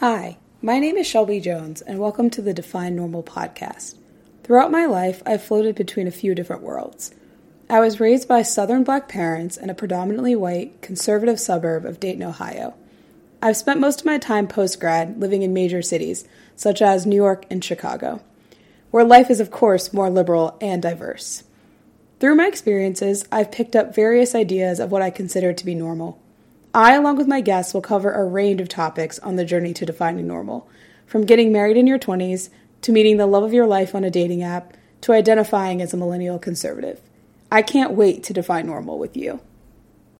Hi, my name is Shelby Jones, and welcome to the Define Normal podcast. Throughout my life, I've floated between a few different worlds. I was raised by Southern black parents in a predominantly white, conservative suburb of Dayton, Ohio. I've spent most of my time post grad living in major cities, such as New York and Chicago, where life is, of course, more liberal and diverse. Through my experiences, I've picked up various ideas of what I consider to be normal. I, along with my guests, will cover a range of topics on the journey to defining normal, from getting married in your 20s to meeting the love of your life on a dating app to identifying as a millennial conservative. I can't wait to define normal with you.